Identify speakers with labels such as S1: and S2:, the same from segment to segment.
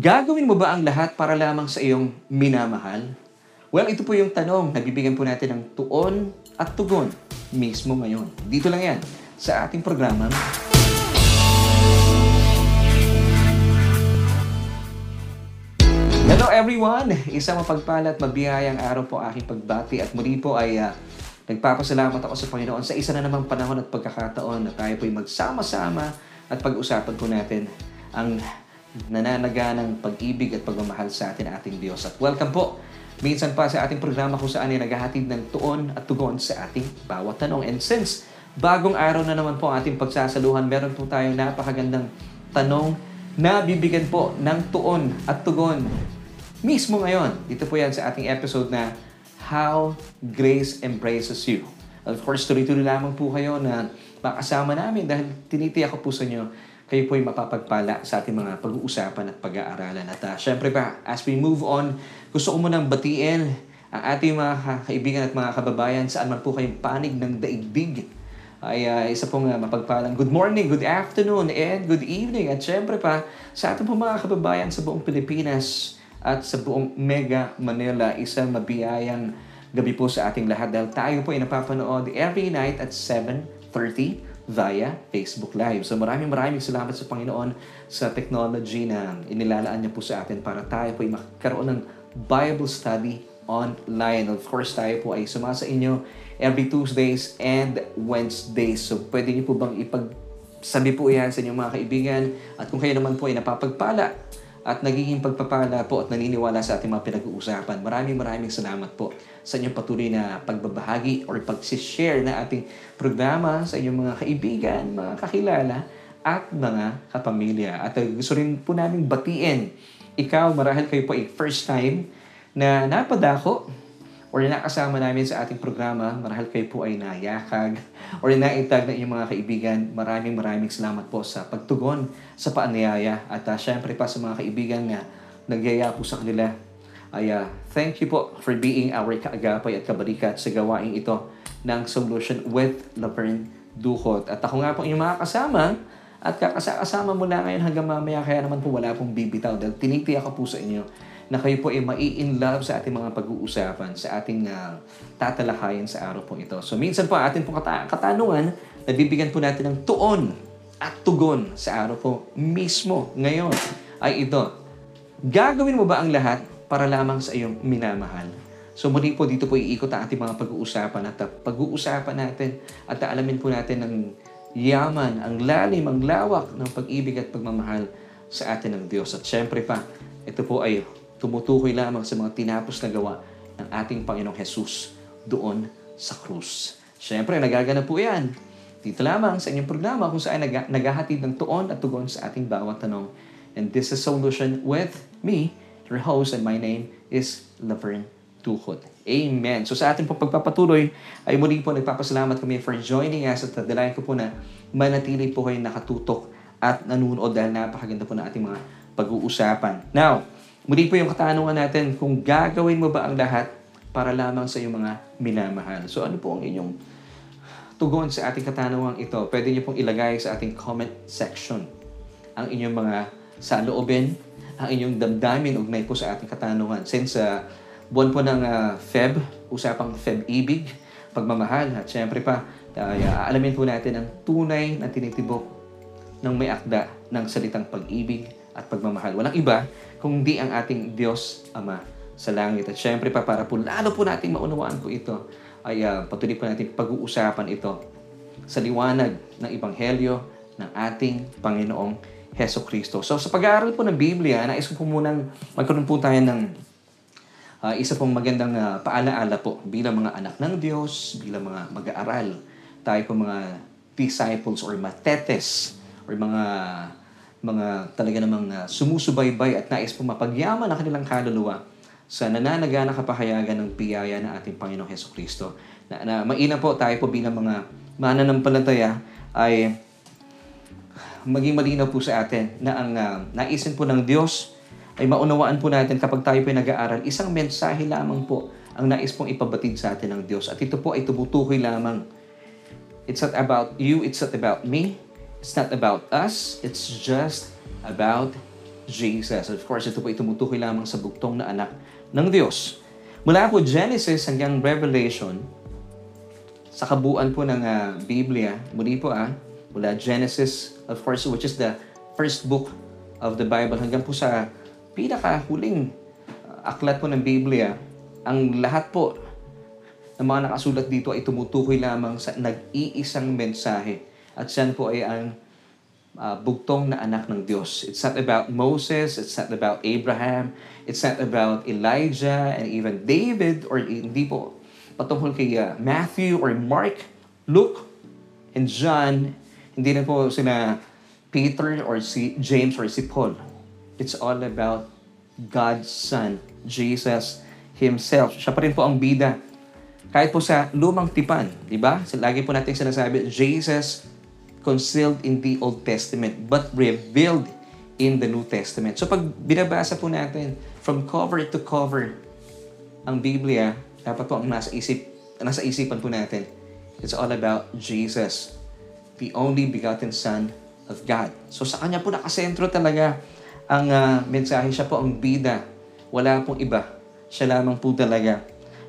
S1: Gagawin mo ba ang lahat para lamang sa iyong minamahal? Well, ito po yung tanong na bibigyan po natin ng tuon at tugon mismo ngayon. Dito lang yan sa ating programa. Hello everyone! Isang mapagpala at mabiyayang araw po aking pagbati at muli po ay uh, nagpapasalamat ako sa Panginoon sa isa na namang panahon at pagkakataon na tayo po'y magsama-sama at pag-usapan po natin ang nananaga ng pag-ibig at pagmamahal sa atin ating Diyos. At welcome po minsan pa sa ating programa kung saan ay naghahatid ng tuon at tugon sa ating bawat tanong. And since bagong araw na naman po ating pagsasaluhan, meron po tayong napakagandang tanong na bibigyan po ng tuon at tugon mismo ngayon. Ito po yan sa ating episode na How Grace Embraces You. Of course, tuloy-tuloy lamang po kayo na makasama namin dahil tinitiyak ko po sa inyo, kayo po ay mapapagpala sa ating mga pag-uusapan at pag-aaralan. At uh, syempre pa, as we move on, gusto ko munang batiin ang ating mga kaibigan at mga kababayan saan man po kayong panig ng daigdig ay uh, isa pong uh, mapagpalang good morning, good afternoon, and good evening. At syempre pa, sa ating po mga kababayan sa buong Pilipinas, at sa buong Mega Manila. Isang mabiyayang gabi po sa ating lahat dahil tayo po ay napapanood every night at 7.30 via Facebook Live. So maraming maraming salamat sa Panginoon sa technology na inilalaan niya po sa atin para tayo po ay makakaroon ng Bible study online. Of course, tayo po ay sumasa inyo every Tuesdays and Wednesdays. So pwede niyo po bang ipag sabi po yan sa inyong mga kaibigan at kung kayo naman po ay napapagpala at nagiging pagpapala po at naniniwala sa ating mga pinag-uusapan. Maraming maraming salamat po sa inyong patuloy na pagbabahagi or pag-share na ating programa sa inyong mga kaibigan, mga kakilala, at mga kapamilya. At gusto rin po namin batiin. Ikaw, marahil kayo po ay first time na napadako or nakasama namin sa ating programa, marahil kayo po ay nayakag. Or naitag na inyong mga kaibigan, maraming maraming salamat po sa pagtugon sa paanyaya. At uh, syempre pa sa mga kaibigan na nagyaya po sa kanila. Ay uh, thank you po for being our kaagapay at kabalikat sa gawaing ito ng Solution with Laverne Duhot. At ako nga po inyong mga kasama at kakasama mula ngayon hanggang mamaya kaya naman po wala pong bibitaw dahil tinitiyak ko po sa inyo na kayo po ay mai-in love sa ating mga pag-uusapan, sa ating uh, tatalakayin sa araw po ito. So minsan po ating pong kata- katanungan, nabibigyan po natin ng tuon at tugon sa araw po mismo ngayon ay ito. Gagawin mo ba ang lahat para lamang sa iyong minamahal? So muli po dito po iikot ang ating mga pag-uusapan at pag-uusapan natin at alamin po natin ng yaman, ang lalim, ang lawak ng pag-ibig at pagmamahal sa atin ng Diyos. At syempre pa, ito po ay tumutukoy lamang sa mga tinapos na gawa ng ating Panginoong Jesus doon sa krus. Siyempre, nagaganap po yan. Dito lamang sa inyong programa kung saan nag- naghahatid ng tuon at tugon sa ating bawat tanong. And this is Solution with me, your host, and my name is Laverne Tuhod. Amen. So sa ating po pagpapatuloy, ay muli po nagpapasalamat kami for joining us at dalayan ko po na manatili po kayo nakatutok at nanunood dahil napakaganda po na ating mga pag-uusapan. Now, Muli po yung katanungan natin kung gagawin mo ba ang lahat para lamang sa iyong mga minamahal. So ano po ang inyong tugon sa ating katanungan ito? Pwede niyo pong ilagay sa ating comment section ang inyong mga saloobin, ang inyong damdamin ugnay po sa ating katanungan. Since uh, buwan po ng uh, Feb, usapang Feb-ibig, pagmamahal, at syempre pa, uh, aalamin po natin ang tunay na tinitibok ng may akda ng salitang pag-ibig at pagmamahal. Walang iba kundi ang ating Diyos Ama sa langit. At syempre pa, para po lalo po natin maunawaan po ito, ay uh, patuloy po natin pag-uusapan ito sa liwanag ng Ebanghelyo ng ating Panginoong Heso Kristo. So sa pag-aaral po ng Biblia, nais ko po munang magkaroon po tayo ng uh, isa pong magandang uh, paalaala po bilang mga anak ng Diyos, bilang mga mag-aaral. Tayo po mga disciples or matetes or mga mga talaga namang uh, sumusubaybay at nais po mapagyaman ang kanilang kaluluwa sa nananaga na kapahayagan ng biyaya ng ating Panginoong Heso Kristo. Na, na maina po tayo po bilang mga mananampalataya ay maging malinaw po sa atin na ang uh, naisin po ng Diyos ay maunawaan po natin kapag tayo po nag-aaral, isang mensahe lamang po ang nais pong ipabatid sa atin ng Diyos. At ito po ay tumutukoy lamang. It's not about you, it's not about me, It's not about us, it's just about Jesus. Of course, ito po ay tumutukoy lamang sa bugtong na anak ng Diyos. Mula po Genesis hanggang Revelation, sa kabuuan po ng uh, Biblia, muli po ah, mula Genesis, of course, which is the first book of the Bible, hanggang po sa pinakahuling uh, aklat po ng Biblia, ang lahat po ng mga nakasulat dito ay tumutukoy lamang sa nag-iisang mensahe. At siyan po ay ang uh, bugtong na anak ng Diyos. It's not about Moses, it's not about Abraham, it's not about Elijah and even David or hindi po patungkol kay uh, Matthew or Mark, Luke, and John. Hindi na po sila Peter or si James or si Paul. It's all about God's Son, Jesus Himself. Siya pa rin po ang bida. Kahit po sa lumang tipan, di ba? Lagi po natin sinasabi, Jesus concealed in the Old Testament but revealed in the New Testament. So pag binabasa po natin from cover to cover ang Biblia, dapat po ang nasa isip nasa isipan po natin. It's all about Jesus, the only begotten Son of God. So sa kanya po nakasentro talaga ang uh, mensahe. Siya po ang bida. Wala pong iba. Siya lamang po talaga.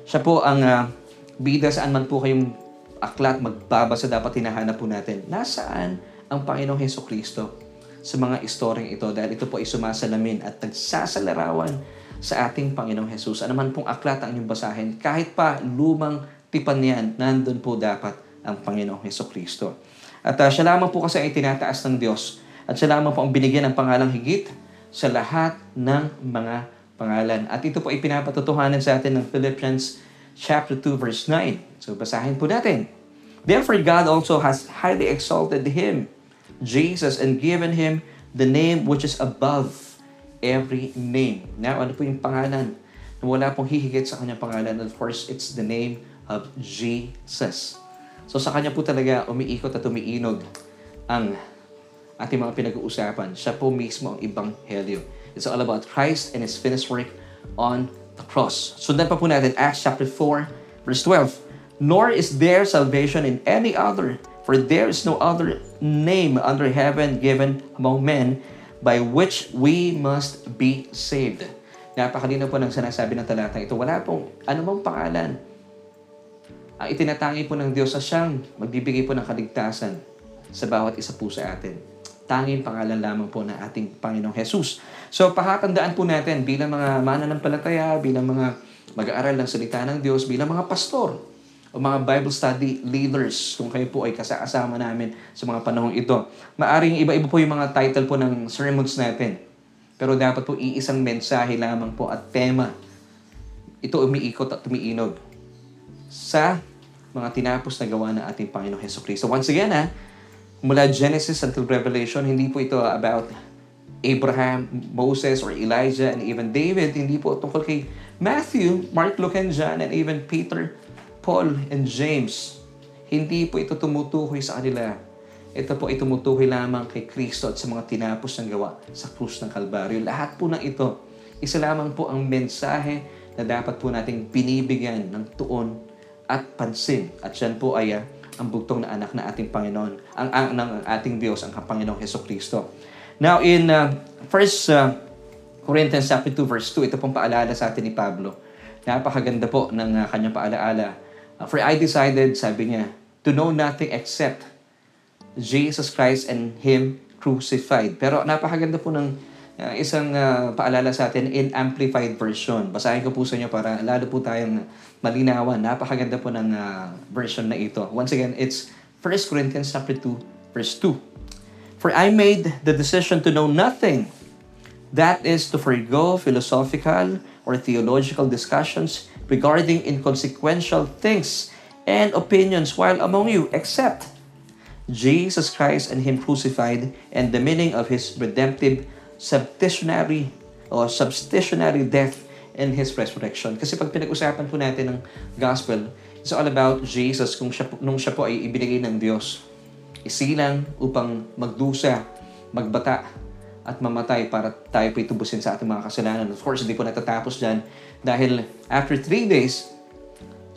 S1: Siya po ang uh, bida saan man po kayong aklat magbabasa dapat hinahanap po natin. Nasaan ang Panginoong Heso Kristo sa mga istoryeng ito dahil ito po ay sumasalamin at nagsasalarawan sa ating Panginoong Jesus. Ano man pong aklat ang inyong basahin, kahit pa lumang tipan yan, nandun po dapat ang Panginoong Heso Kristo. At uh, siya lamang po kasi ay tinataas ng Diyos. At siya lamang po ang binigyan ng pangalang higit sa lahat ng mga pangalan. At ito po ay pinapatutuhanan sa atin ng Philippians chapter 2 verse 9. So basahin po natin. Therefore God also has highly exalted him, Jesus, and given him the name which is above every name. Now, ano po yung pangalan? Wala pong hihigit sa kanyang pangalan. Of course, it's the name of Jesus. So sa kanya po talaga umiikot at umiinog ang ating mga pinag-uusapan. Siya po mismo ang ibanghelyo. It's all about Christ and His finished work on the cross. Sundan pa po natin Acts chapter 4, verse 12. Nor is there salvation in any other, for there is no other name under heaven given among men by which we must be saved. Napakalino po ng sinasabi ng talata ito. Wala pong anumang pangalan. Ang itinatangi po ng Diyos sa siyang magbibigay po ng kaligtasan sa bawat isa po sa atin. Tanging pangalan lamang po ng ating Panginoong Jesus. So, pakatandaan po natin bilang mga mananampalataya, bilang mga mag-aaral ng salita ng Diyos, bilang mga pastor, o mga Bible study leaders kung kayo po ay kasama namin sa mga panahong ito. Maaring iba-iba po yung mga title po ng sermons natin. Pero dapat po iisang mensahe lamang po at tema. Ito umiikot at umiinog sa mga tinapos na gawa ng ating Panginoong Heso Kristo. Once again, ha, mula Genesis until Revelation, hindi po ito about Abraham, Moses, or Elijah, and even David. Hindi po tungkol kay Matthew, Mark, Luke, and John, and even Peter, Paul and James, hindi po ito tumutukoy sa kanila. Ito po ay tumutukoy lamang kay Kristo at sa mga tinapos ng gawa sa krus ng Kalbaryo. Lahat po ng ito, isa lamang po ang mensahe na dapat po nating binibigyan ng tuon at pansin. At yan po ay uh, ang bugtong na anak na ating Panginoon, ang, ang ng ating Diyos, ang Panginoong Heso Kristo. Now in uh, First uh, Corinthians chapter 2 verse 2, ito pong paalala sa atin ni Pablo. Napakaganda po ng uh, kanyang paalaala Uh, for I decided, sabi niya, to know nothing except Jesus Christ and Him crucified. Pero napakaganda po ng uh, isang uh, paalala sa atin in amplified version. Basahin ko po sa inyo para lalo po tayong malinawan. Napakaganda po ng uh, version na ito. Once again, it's 1 Corinthians chapter 2, verse 2. For I made the decision to know nothing. That is to forego philosophical or theological discussions regarding inconsequential things and opinions while among you, except Jesus Christ and Him crucified and the meaning of His redemptive substitutionary or substitutionary death and His resurrection. Kasi pag pinag-usapan po natin ng gospel, it's all about Jesus kung siya, nung siya po ay ibinigay ng Diyos. Isilang upang magdusa, magbata, at mamatay para tayo po itubusin sa ating mga kasalanan. Of course, hindi po natatapos dyan dahil after three days,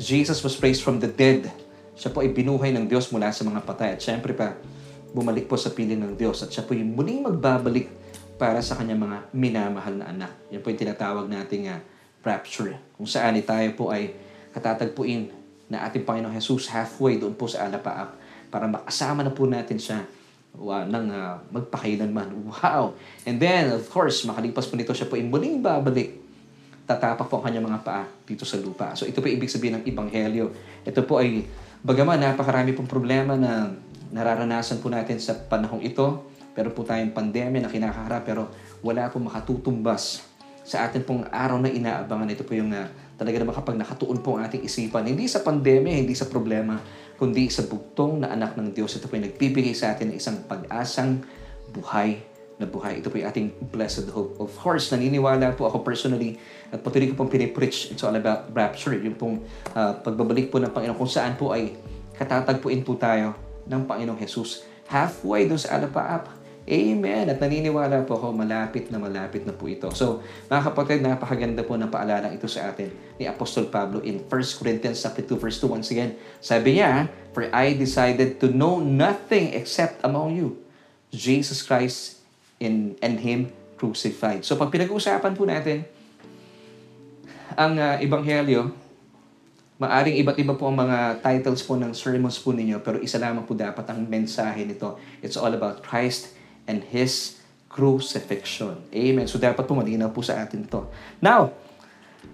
S1: Jesus was raised from the dead. Siya po ay binuhay ng Diyos mula sa mga patay. At syempre pa, bumalik po sa piling ng Diyos. At siya po yung muling magbabalik para sa kanyang mga minamahal na anak. Yan po yung tinatawag nating uh, rapture. Kung saan tayo po ay katatagpuin na ating Panginoong Jesus halfway doon po sa alapaap para makasama na po natin siya wa, ng uh, magpakailanman. Wow! And then, of course, makalipas po nito siya po ay muling babalik. Tatapak po ang kanyang mga paa dito sa lupa. So ito po ibig sabihin ng Ebanghelyo. Ito po ay, bagaman napakarami pong problema na nararanasan po natin sa panahong ito, pero po tayong pandemya na kinakaharap, pero wala po makatutumbas sa atin pong araw na inaabangan. Ito po yung uh, talaga naman kapag nakatuon po ang ating isipan, hindi sa pandemya, hindi sa problema, kundi sa bugtong na anak ng Diyos. Ito po yung nagbibigay sa atin ng isang pag-asang buhay na buhay. Ito po yung ating blessed hope. Of course, naniniwala po ako personally at patuloy ko pong pinipreach. It's all about rapture. Yung pong uh, pagbabalik po ng Panginoon kung saan po ay katatagpuin po tayo ng Panginoong Jesus. Halfway doon sa alapaap Amen. At naniniwala po ako, malapit na malapit na po ito. So, mga kapatid, napakaganda po ng paalala ito sa atin ni Apostol Pablo in 1 Corinthians 2 verse 2. Once again, sabi niya, For I decided to know nothing except among you, Jesus Christ in, and Him crucified. So, pag pinag-uusapan po natin ang uh, Ebanghelyo, Maaring iba't iba po ang mga titles po ng sermons po ninyo, pero isa lamang po dapat ang mensahe nito. It's all about Christ and His crucifixion. Amen. So dapat po malinaw po sa atin to. Now,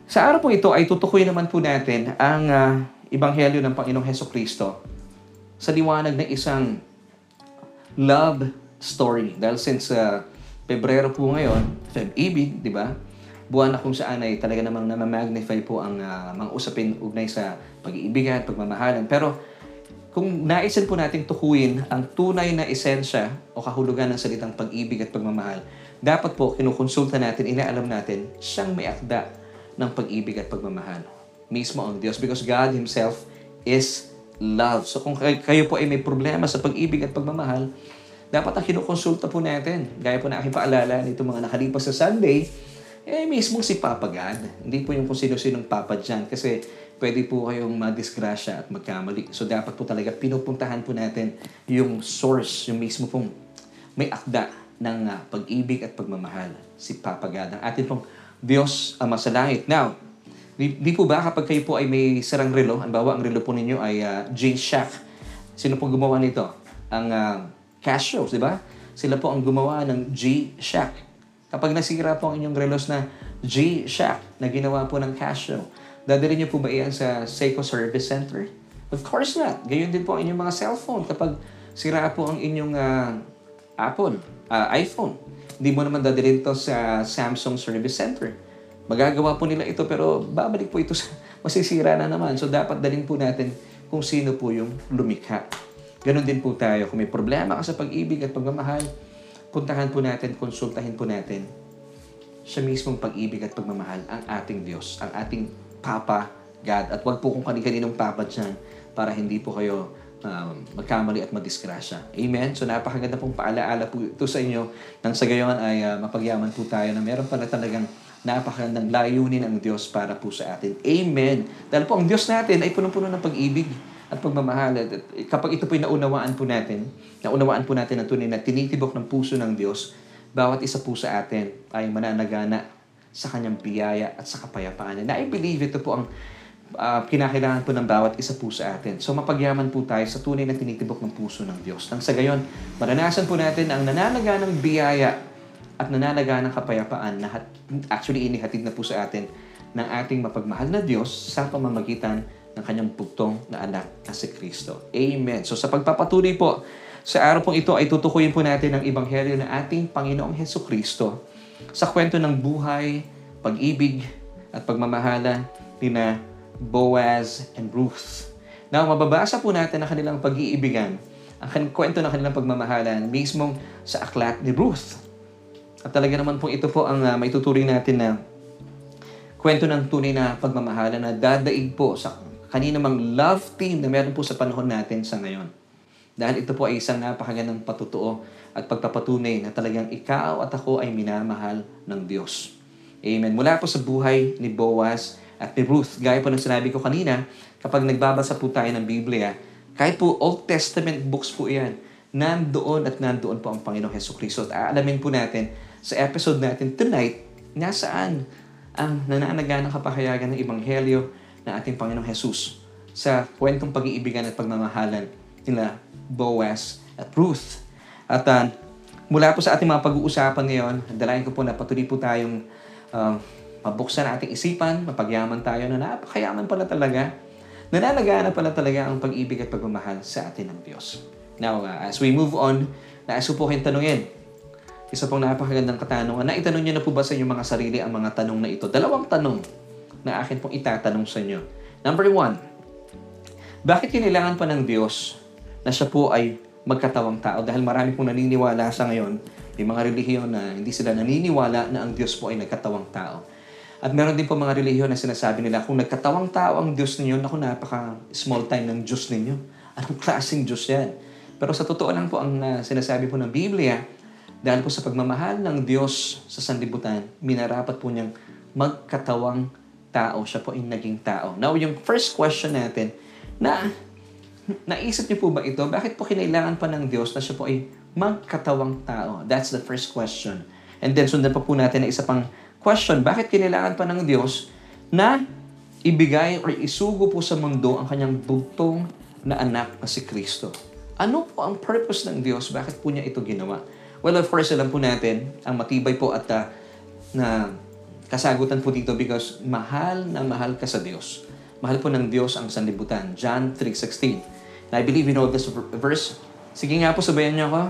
S1: sa araw po ito ay tutukoy naman po natin ang uh, Ebanghelyo ng Panginoong Heso Kristo sa liwanag ng isang love story. Dahil since uh, Pebrero po ngayon, Feb-ibig, di ba? Buwan na kung saan ay talaga namang namamagnify po ang uh, mga usapin ugnay sa pag-iibigan, pagmamahalan. Pero kung naisin po natin tukuyin ang tunay na esensya o kahulugan ng salitang pag-ibig at pagmamahal, dapat po kinukonsulta natin, inaalam natin, siyang may akda ng pag-ibig at pagmamahal. Mismo ang Diyos because God Himself is love. So kung kayo po ay may problema sa pag-ibig at pagmamahal, dapat ang kinukonsulta po natin, gaya po na aking paalala nito mga nakalipas sa Sunday, eh mismo si Papa God. Hindi po yung kung sino-sinong Papa dyan. Kasi pwede po kayong madisgrasya at magkamali. So dapat po talaga pinupuntahan po natin yung source, yung mismo pong may akda ng uh, pag-ibig at pagmamahal. Si Papa God, ang atin pong Diyos Ama sa langit. Now, di, di po ba kapag kayo po ay may sarang relo, ang bawa ang relo po ninyo ay uh, G-Shock. Sino po gumawa nito? Ang uh, Casio, di ba? Sila po ang gumawa ng G-Shock. Kapag nasira po ang inyong relos na G-Shock na ginawa po ng Casio, Dadalhin niyo po ba iyan sa Seiko Service Center? Of course not. Gayon din po ang inyong mga cellphone. Kapag sira po ang inyong uh, Apple, uh, iPhone, hindi mo naman dadalhin to sa Samsung Service Center. Magagawa po nila ito pero babalik po ito sa masisira na naman. So dapat dalhin po natin kung sino po yung lumikha. Ganon din po tayo. Kung may problema ka sa pag-ibig at pagmamahal, puntahan po natin, konsultahin po natin siya mismong pag-ibig at pagmamahal ang ating Diyos, ang ating Papa God. At wag po kung kani-kaninong Papa dyan para hindi po kayo um, magkamali at madisgrasya. Amen? So napakaganda pong paalaala po ito sa inyo nang sa gayon ay uh, mapagyaman po tayo na meron pala talagang napakagandang layunin ang Diyos para po sa atin. Amen. Dahil po ang Diyos natin ay punong-puno ng pag-ibig at pagmamahal. At kapag ito po ay naunawaan po natin, naunawaan po natin ang tunay na tinitibok ng puso ng Diyos, bawat isa po sa atin ay mananagana sa kanyang biyaya at sa kapayapaan. And I believe ito po ang uh, kinakailangan po ng bawat isa po sa atin. So mapagyaman po tayo sa tunay na tinitibok ng puso ng Diyos. Nang sa gayon, maranasan po natin ang nananaga ng biyaya at nananaga ng kapayapaan na actually inihatid na po sa atin ng ating mapagmahal na Diyos sa pamamagitan ng kanyang bugtong na anak na si Kristo. Amen. So sa pagpapatuloy po, sa araw pong ito ay tutukuyin po natin ang Ebanghelyo ng ating Panginoong Heso Kristo sa kwento ng buhay, pag-ibig, at pagmamahala ni na Boaz and Ruth. Now, mababasa po natin ang kanilang pag-iibigan, ang kwento ng kanilang pagmamahalan mismong sa aklat ni Ruth. At talaga naman po ito po ang uh, maituturing natin na kwento ng tunay na pagmamahala na dadaig po sa kanina mang love team na meron po sa panahon natin sa ngayon. Dahil ito po ay isang napakagandang patutuo at pagpapatunay na talagang ikaw at ako ay minamahal ng Diyos. Amen. Mula po sa buhay ni Boaz at ni Ruth, gaya po ng sinabi ko kanina, kapag nagbabasa po tayo ng Biblia, kahit po Old Testament books po yan, nandoon at nandoon po ang Panginoong Heso Kristo. At aalamin po natin sa episode natin tonight, nasaan ang nananaganang kapahayagan ng Ebanghelyo ng ating Panginoong Jesus sa kwentong pag-iibigan at pagmamahalan nila Boaz at Ruth. At uh, mula po sa ating mga pag-uusapan ngayon, dalayan ko po na patuloy po tayong uh, mabuksan ating isipan, mapagyaman tayo na napakayaman pala talaga. Nananagana pala talaga ang pag-ibig at pagmamahal sa atin ng Diyos. Now, uh, as we move on, nais ko po kayong tanungin, isa pong napakagandang katanungan. Na itanong niyo na po ba sa inyong mga sarili ang mga tanong na ito? Dalawang tanong na akin pong itatanong sa inyo. Number one, bakit kailangan pa ng Diyos na siya po ay magkatawang tao? Dahil marami pong naniniwala sa ngayon, may mga relihiyon na hindi sila naniniwala na ang Diyos po ay nagkatawang tao. At meron din po mga relihiyon na sinasabi nila, kung nagkatawang tao ang Diyos ninyo, naku, napaka small time ng Diyos ninyo. Anong klaseng Diyos yan? Pero sa totoo lang po, ang uh, sinasabi po ng Biblia, dahil po sa pagmamahal ng Diyos sa sanlibutan, minarapat po niyang magkatawang tao. Siya po ay naging tao. Now, yung first question natin, na naisip niyo po ba ito? Bakit po kinailangan pa ng Diyos na siya po ay magkatawang tao? That's the first question. And then sundan pa po natin na isa pang question, bakit kinailangan pa ng Diyos na ibigay or isugo po sa mundo ang kanyang bugtong na anak na si Kristo? Ano po ang purpose ng Diyos? Bakit po niya ito ginawa? Well, of course, alam po natin, ang matibay po at uh, na kasagutan po dito because mahal na mahal ka sa Diyos. Mahal po ng Diyos ang sanlibutan. John 3.16. I believe you know this verse. Sige nga po, sabayan niyo ako.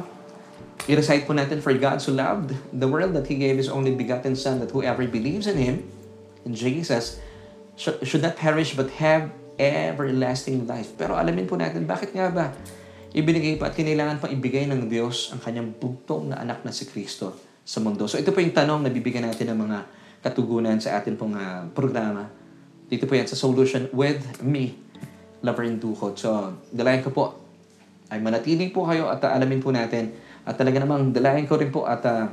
S1: I-recite po natin, For God so loved the world that He gave His only begotten Son, that whoever believes in Him, in Jesus, should not perish but have everlasting life. Pero alamin po natin, bakit nga ba ibinigay pa at kinailangan pang ibigay ng Diyos ang kanyang bugtong na anak na si Kristo sa mundo. So ito po yung tanong na bibigyan natin ng mga katugunan sa atin pong uh, programa. Dito po yan sa Solution with me, Laverne Duhot. So, dalayan ko po ay manatili po kayo at uh, alamin po natin at talaga namang dalayan ko rin po at uh,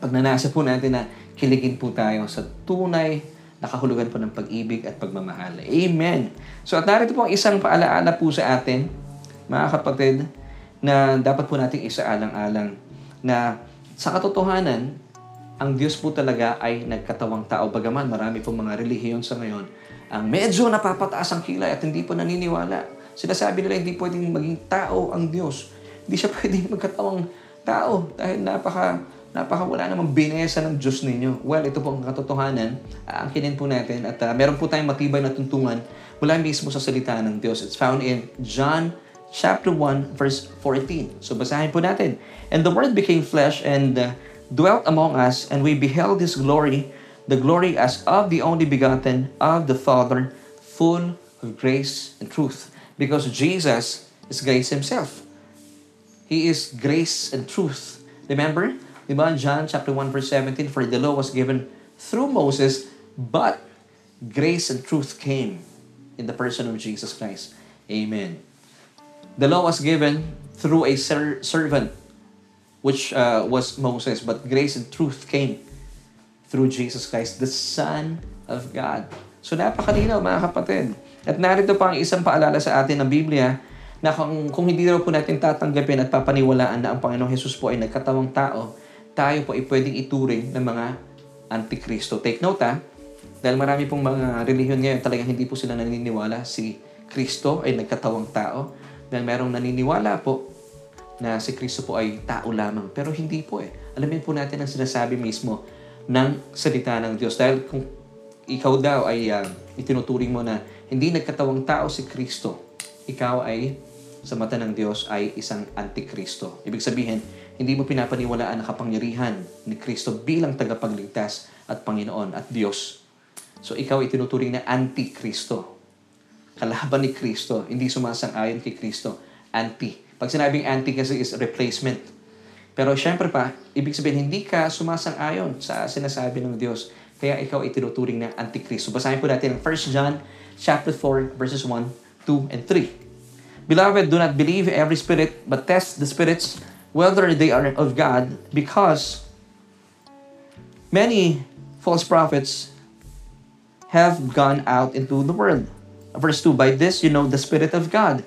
S1: pagnanasa po natin na kiligin po tayo sa tunay na kahulugan po ng pag-ibig at pagmamahal. Amen! So at narito po ang isang paalaala po sa atin mga kapatid, na dapat po nating isaalang-alang na sa katotohanan, ang Diyos po talaga ay nagkatawang tao. Bagaman marami pong mga relihiyon sa ngayon ang medyo napapataas ang kilay at hindi po naniniwala. Sinasabi nila hindi pwedeng maging tao ang Diyos. Hindi siya pwedeng magkatawang tao dahil napaka napaka wala namang binesa ng Diyos ninyo. Well, ito po ang katotohanan. Aangkinin po natin at uh, meron po tayong matibay na tuntungan mula mismo sa salita ng Diyos. It's found in John chapter 1, verse 14. So basahin po natin. And the Word became flesh and uh, dwelt among us, and we beheld His glory, the glory as of the only begotten of the Father, full of grace and truth. Because Jesus is grace Himself. He is grace and truth. Remember? Diba? John chapter 1 verse 17, For the law was given through Moses, but grace and truth came in the person of Jesus Christ. Amen. The law was given through a ser- servant, which uh, was Moses, but grace and truth came through Jesus Christ, the Son of God. So napakalinaw mga kapatid. At narito pa ang isang paalala sa atin ng Biblia na kung, kung hindi raw po natin tatanggapin at papaniwalaan na ang Panginoong Jesus po ay nagkatawang tao, tayo po ay pwedeng ituring ng mga antikristo. Take note ha, dahil marami pong mga relihiyon ngayon talagang hindi po sila naniniwala si Kristo ay nagkatawang tao. Dahil merong naniniwala po na si Kristo po ay tao lamang. Pero hindi po eh. Alamin po natin ang sinasabi mismo ng salita ng Diyos. Dahil kung ikaw daw ay uh, itinuturing mo na hindi nagkatawang tao si Kristo, ikaw ay sa mata ng Diyos ay isang antikristo. Ibig sabihin, hindi mo pinapaniwalaan ang kapangyarihan ni Kristo bilang tagapagligtas at Panginoon at Diyos. So ikaw ay tinuturing na antikristo kalaban ni Kristo, hindi sumasang-ayon kay Kristo, anti. Pag sinabing anti kasi is replacement. Pero syempre pa, ibig sabihin, hindi ka sumasang-ayon sa sinasabi ng Diyos. Kaya ikaw ay tinuturing na antikristo. Basahin po natin ang 1 John chapter 4, verses 1, 2, and 3. Beloved, do not believe every spirit, but test the spirits whether they are of God, because many false prophets have gone out into the world. Verse 2, By this you know the Spirit of God.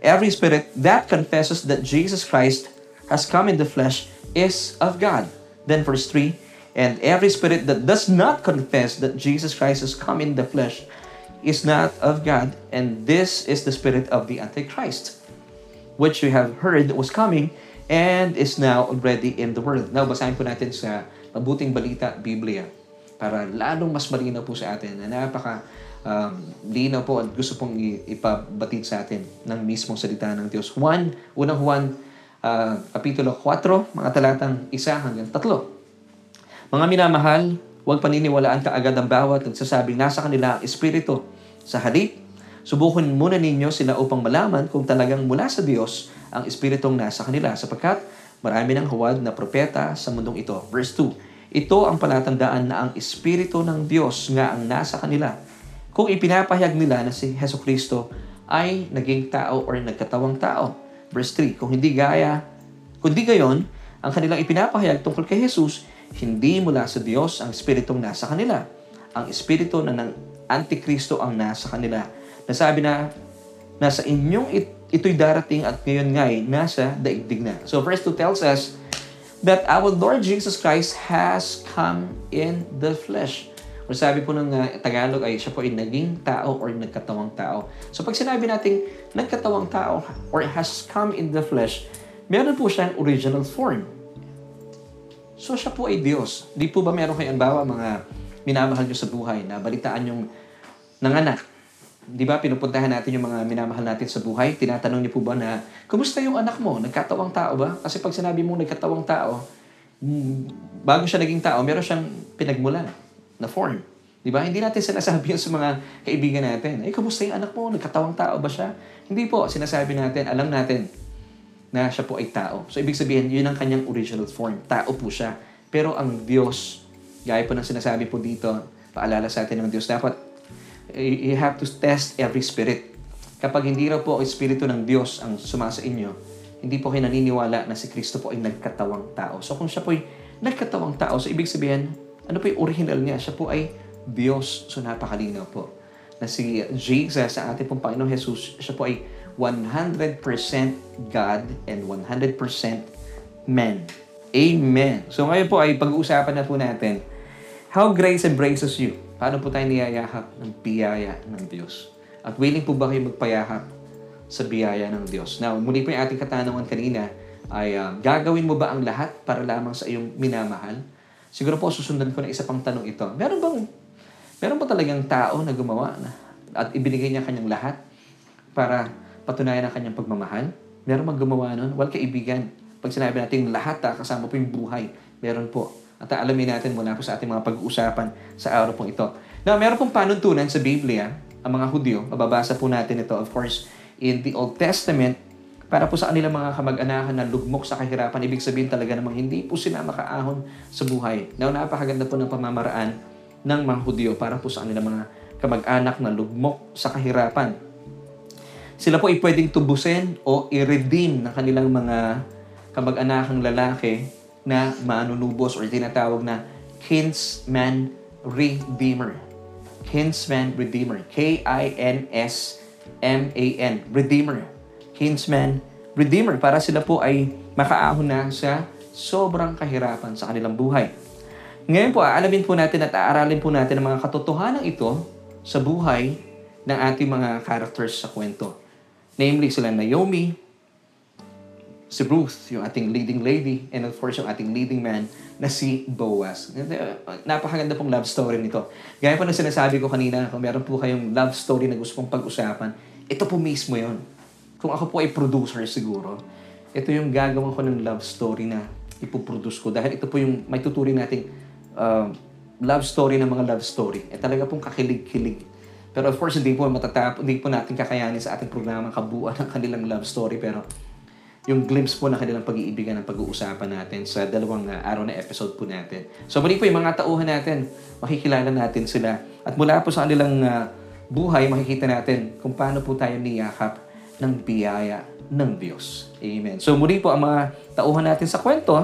S1: Every spirit that confesses that Jesus Christ has come in the flesh is of God. Then verse 3, And every spirit that does not confess that Jesus Christ has come in the flesh is not of God, and this is the spirit of the Antichrist, which you have heard was coming and is now already in the world. Now, basahin po natin sa Mabuting Balita, Biblia, para lalong mas malinaw po sa atin na napaka um, linaw po at gusto pong ipabatid sa atin ng mismong salita ng Diyos. Juan, unang Juan, uh, kapitulo 4, mga talatang 1 hanggang 3. Mga minamahal, huwag paniniwalaan kaagad ang bawat nagsasabing nasa kanila ang Espiritu. Sa halip, subukan muna ninyo sila upang malaman kung talagang mula sa Diyos ang Espiritong nasa kanila sapagkat marami ng huwad na propeta sa mundong ito. Verse 2, Ito ang palatandaan na ang Espiritu ng Diyos nga ang nasa kanila kung ipinapahayag nila na si Heso Kristo ay naging tao or nagkatawang tao. Verse 3, kung hindi gaya, kundi gayon, ang kanilang ipinapahayag tungkol kay Jesus, hindi mula sa Diyos ang Espiritong nasa kanila. Ang Espiritu na ng Antikristo ang nasa kanila. Nasabi na, nasa inyong it, ito'y darating at ngayon nga'y nasa daigdig na. So verse 2 tells us that our Lord Jesus Christ has come in the flesh. O sabi po ng uh, Tagalog ay siya po ay naging tao or nagkatawang tao. So pag sinabi natin nagkatawang tao or has come in the flesh, meron po siyang original form. So siya po ay Diyos. Di po ba meron kayong bawa mga minamahal nyo sa buhay na balitaan yung nanganak? Di ba pinupuntahan natin yung mga minamahal natin sa buhay? Tinatanong niyo po ba na, kumusta yung anak mo? Nagkatawang tao ba? Kasi pag sinabi mo nagkatawang tao, hmm, bago siya naging tao, meron siyang pinagmulan na form. Di ba? Hindi natin sinasabi yun sa mga kaibigan natin. Eh, kumusta yung anak mo? Nagkatawang tao ba siya? Hindi po. Sinasabi natin, alam natin na siya po ay tao. So, ibig sabihin, yun ang kanyang original form. Tao po siya. Pero ang Diyos, gaya po ng sinasabi po dito, paalala sa atin ng Diyos, dapat you have to test every spirit. Kapag hindi raw po ang Espiritu ng Diyos ang sumasa inyo, hindi po kayo naniniwala na si Kristo po ay nagkatawang tao. So kung siya po ay nagkatawang tao, so ibig sabihin, ano po yung original niya? Siya po ay Diyos. So napakalinaw po. Na si Jesus sa ating pong Panginoong Jesus, siya po ay 100% God and 100% man. Amen. So ngayon po ay pag-uusapan na po natin how grace embraces you. Paano po tayo niyayahap ng biyaya ng Diyos? At willing po ba kayo magpayahap sa biyaya ng Diyos? Now, muli po yung ating katanungan kanina ay uh, gagawin mo ba ang lahat para lamang sa iyong minamahal? Siguro po susundan ko na isa pang tanong ito. Meron bang meron ba talagang tao na gumawa na at ibinigay niya kanyang lahat para patunayan ang kanyang pagmamahal? Meron bang gumawa nun? Well, kaibigan, pag sinabi natin lahat ha, kasama po yung buhay, meron po. At alamin natin mula po sa ating mga pag-uusapan sa araw pong ito. Now, meron pong panuntunan sa Biblia, ang mga Hudyo, mababasa po natin ito, of course, in the Old Testament, para po sa kanilang mga kamag-anakan na lugmok sa kahirapan, ibig sabihin talaga namang hindi po sila makaahon sa buhay. Now, napakaganda po ng pamamaraan ng mga Hudyo para po sa kanilang mga kamag-anak na lugmok sa kahirapan. Sila po ay pwedeng tubusin o i-redeem ng kanilang mga kamag-anakang lalaki na manunubos or tinatawag na kinsman redeemer. Kinsman redeemer. K-I-N-S-M-A-N. Redeemer kinsman, redeemer para sila po ay makaahon na sa sobrang kahirapan sa kanilang buhay. Ngayon po, aalamin po natin at aaralin po natin ang mga katotohanan ito sa buhay ng ating mga characters sa kwento. Namely, sila Naomi, si Ruth, yung ating leading lady, and of course, yung ating leading man na si Boaz. Napakaganda pong love story nito. Gaya po na sinasabi ko kanina, kung meron po kayong love story na gusto pong pag-usapan, ito po mismo yon kung ako po ay producer siguro, ito yung gagawin ko ng love story na ipoproduce ko. Dahil ito po yung may tuturing nating uh, love story ng mga love story. Eh talaga pong kakilig-kilig. Pero of course, hindi po matatap, hindi po natin kakayanin sa ating programa kabuuan ng kanilang love story. Pero yung glimpse po ng kanilang pag-iibigan ng pag-uusapan natin sa dalawang uh, araw na episode po natin. So muli po yung mga tauhan natin, makikilala natin sila. At mula po sa kanilang uh, buhay, makikita natin kung paano po tayo niyakap ng biyaya ng Diyos. Amen. So muli po ang mga tauhan natin sa kwento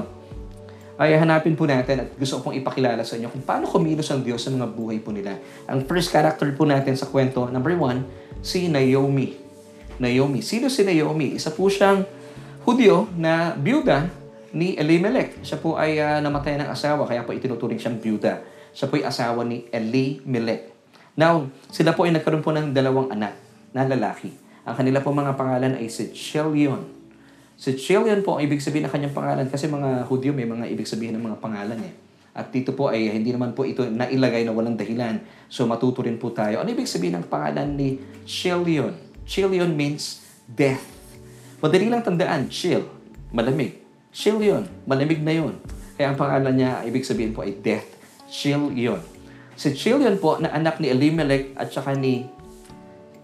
S1: ay hanapin po natin at gusto kong ipakilala sa inyo kung paano kumilos ang Diyos sa mga buhay po nila. Ang first character po natin sa kwento, number one, si Naomi. Naomi. Sino si Naomi? Isa po siyang Hudyo na byuda ni Elimelech. Siya po ay uh, namatay ng asawa, kaya po itinuturing siyang byuda. Siya po ay asawa ni Elimelech. Now, sila po ay nagkaroon po ng dalawang anak na lalaki. Ang kanila po mga pangalan ay. Si Chilion po, ibig sabihin ng kanyang pangalan, kasi mga Hudyo may mga ibig sabihin ng mga pangalan eh. At dito po ay hindi naman po ito nailagay na walang dahilan. So matuto rin po tayo. Ano ibig sabihin ng pangalan ni Chilion? Chilion means death. Madali lang tandaan, chill, malamig. Chilion, malamig na yun. Kaya ang pangalan niya, ibig sabihin po ay death. Chilion. Si Chilion po, na anak ni Elimelech at saka ni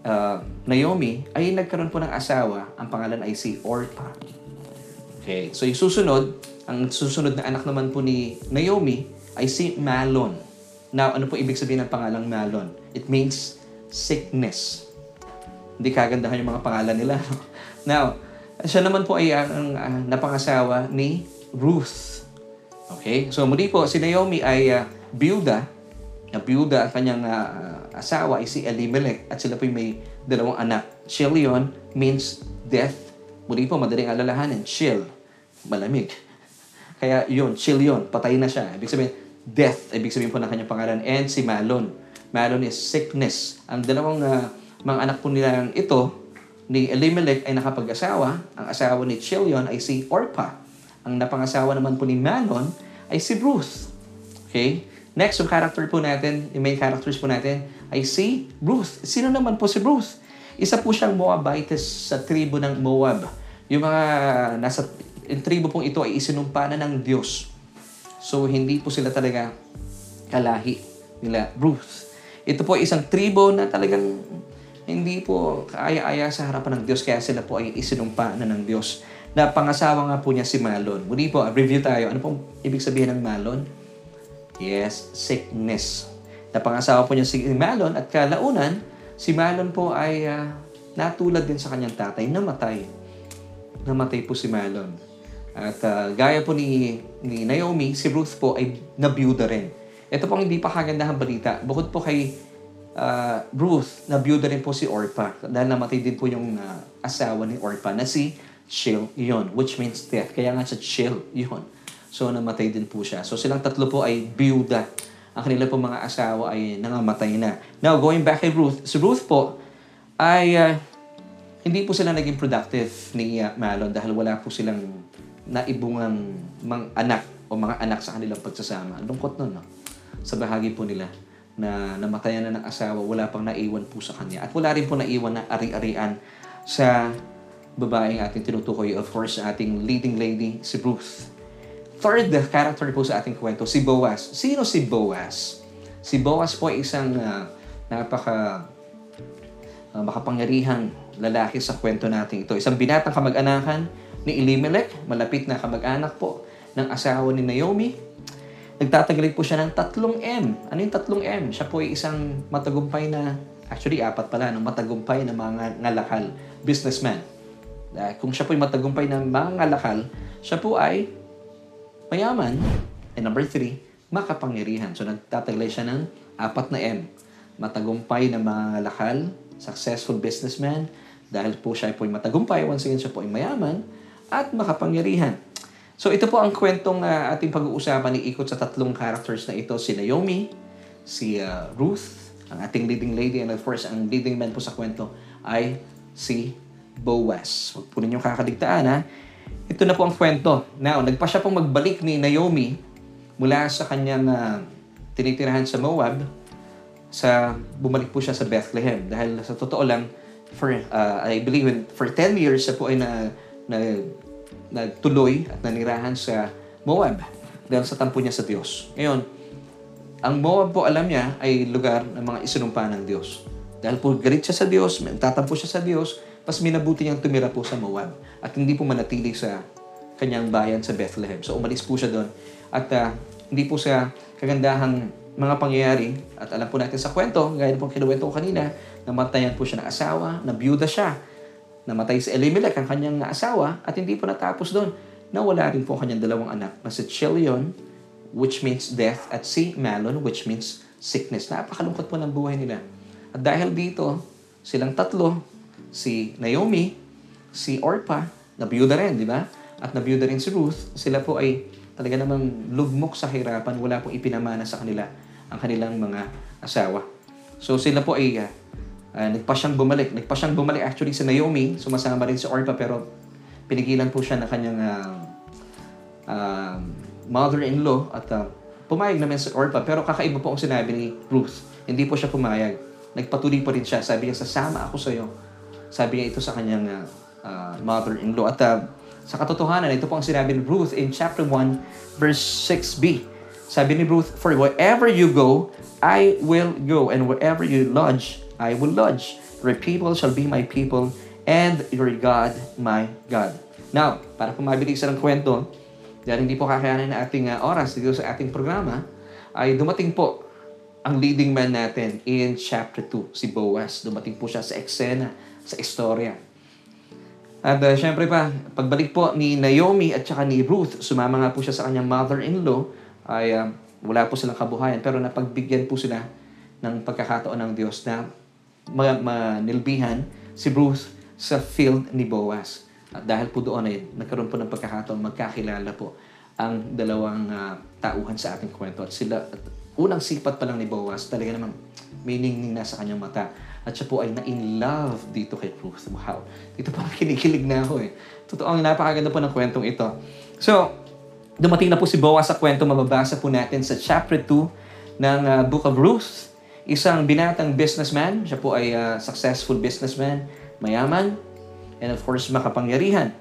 S1: uh, Naomi, ay nagkaroon po ng asawa. Ang pangalan ay si Orpah. Okay, so yung susunod, ang susunod na anak naman po ni Naomi ay si Malon. Now, ano po ibig sabihin ng pangalang Malon? It means sickness. Hindi kagandahan yung mga pangalan nila. Now, siya naman po ay ang uh, napangasawa ni Ruth. Okay? So muli po, si Naomi ay uh, byuda. Na byuda ang kanyang uh, asawa ay si Elimelech at sila po may dalawang anak. Chilion means death. Muli po, madaling alalahanin. Chill. Malamig. Kaya yun, chill yun. Patay na siya. Ibig sabihin, death. Ibig sabihin po ng kanyang pangalan. And si Malon. Malon is sickness. Ang dalawang uh, mga anak po nila ito, ni Elimelech ay nakapag-asawa. Ang asawa ni Chilion ay si Orpah. Ang napangasawa naman po ni Malon ay si Ruth. Okay? Next, yung character po natin, yung main characters po natin, ay si Ruth. Sino naman po si Ruth? Isa po siyang Moabites sa tribo ng Moab. Yung mga nasa yung tribo pong ito ay isinumpa na ng Diyos. So, hindi po sila talaga kalahi nila Ruth. Ito po ay isang tribo na talagang hindi po kaaya-aya sa harapan ng Diyos kaya sila po ay isinumpa na ng Diyos. Na pangasawa nga po niya si Malon. Muli po, review tayo. Ano pong ibig sabihin ng Malon? Yes, sickness. Na pangasawa po niya si Malon at kalaunan, si Malon po ay uh, natulad din sa kanyang tatay, namatay. Namatay po si Malon. At uh, gaya po ni, ni Naomi, si Ruth po ay nabiyuda rin. Ito pong hindi pa kagandahang balita. Bukod po kay uh, Ruth, nabiyuda rin po si Orpah. Dahil namatay din po yung uh, asawa ni Orpah na si Chill yun, which means death. Kaya nga sa Chill yun. So namatay din po siya. So silang tatlo po ay biyuda. Ang kanila po mga asawa ay nangamatay na. Now, going back kay Ruth, si Ruth po ay uh, hindi po sila naging productive ni uh, Malon dahil wala po silang naibungang mga anak o mga anak sa kanilang pagsasama. Lungkot nun, no? Sa bahagi po nila na namatayan na ng asawa, wala pang naiwan po sa kanya. At wala rin po naiwan na ari-arian sa babaeng ating tinutukoy, of course, ating leading lady, si Ruth. Third character po sa ating kwento, si Boaz. Sino si Boaz? Si Boaz po ay isang uh, napaka uh, makapangyarihang lalaki sa kwento natin ito. Isang binatang kamag-anakan ni Elimelech, malapit na kamag-anak po ng asawa ni Naomi. Nagtatagalog po siya ng tatlong M. Ano yung tatlong M? Siya po ay isang matagumpay na, actually apat pala, ng matagumpay na mga ngalakal businessman. Uh, kung siya po ay matagumpay na mga ngalakal, siya po ay mayaman. And number three, makapangyarihan. So nagtataglay siya ng apat na M. Matagumpay na mga ngalakal, successful businessman, dahil po siya po ay matagumpay, once again siya po ay mayaman, at makapangyarihan. So ito po ang kwentong uh, ating pag-uusapan ni ikot sa tatlong characters na ito, si Naomi, si uh, Ruth, ang ating leading lady, and of course, ang leading man po sa kwento ay si Boaz. Huwag po ninyong kakaligtaan ha. Ito na po ang kwento. Now, nagpa siya pong magbalik ni Naomi mula sa kanyang uh, tinitirahan sa Moab sa bumalik po siya sa Bethlehem dahil sa totoo lang for uh, I believe in, for 10 years siya po ay na na nagtuloy at nanirahan sa Moab dahil sa tampo niya sa Diyos. Ngayon, ang Moab po alam niya ay lugar ng mga isinumpa ng Diyos. Dahil po galit siya sa Diyos, tatampo siya sa Diyos, mas minabuti niyang tumira po sa Moab at hindi po manatili sa kanyang bayan sa Bethlehem. So umalis po siya doon at uh, hindi po sa kagandahang mga pangyayari at alam po natin sa kwento, gaya po kinuwento ko kanina, namatayan po siya ng asawa, nabiyuda siya, Namatay si Elimelech, ang kanyang asawa, at hindi po natapos doon. Nawala rin po ang kanyang dalawang anak na si Chilion, which means death, at si Malon, which means sickness. Napakalungkot po ng buhay nila. At dahil dito, silang tatlo, si Naomi, si Orpa, na biyuda rin, di ba? at nabiyuda rin si Ruth, sila po ay talaga namang lugmok sa hirapan, wala pong ipinamana sa kanila ang kanilang mga asawa. So sila po ay uh, uh, nagpa siyang bumalik. Nagpa siyang bumalik actually sa Naomi, sumasama rin si Orpa pero pinigilan po siya ng kanyang uh, uh, mother-in-law at uh, pumayag naman si Orpa pero kakaiba po ang sinabi ni Ruth. Hindi po siya pumayag. Nagpatuloy pa rin siya. Sabi niya, sasama ako sa iyo. Sabi niya ito sa kanyang uh, uh, mother-in-law. At uh, sa katotohanan, ito po ang sinabi ni Ruth in chapter 1, verse 6b. Sabi ni Ruth, For wherever you go, I will go, and wherever you lodge, I will lodge. Your people shall be my people, and your God, my God. Now, para po mabilisan ang kwento, dahil hindi po kakayanin na ating uh, oras dito sa ating programa, ay dumating po ang leading man natin in chapter 2, si Boaz. Dumating po siya sa eksena, sa istorya. At uh, syempre pa, pagbalik po ni Naomi at saka ni Ruth, sumama nga po siya sa kanyang mother-in-law, ay uh, wala po silang kabuhayan, pero napagbigyan po sila ng pagkakataon ng Diyos na manilbihan si Ruth sa field ni Boaz. At dahil po doon ay nagkaroon po ng pagkakataon, magkakilala po ang dalawang uh, tauhan sa ating kwento. At sila, at unang sipat pa lang ni Boaz, talaga namang meaning na sa kanyang mata at siya po ay na-in love dito kay Ruth. Wow. Dito pa kinikilig na ako eh. Totoo, ang napakaganda po ng kwentong ito. So, dumating na po si Boaz sa kwento. Mababasa po natin sa chapter 2 ng uh, Book of Ruth. Isang binatang businessman. Siya po ay uh, successful businessman, mayaman, and of course, makapangyarihan.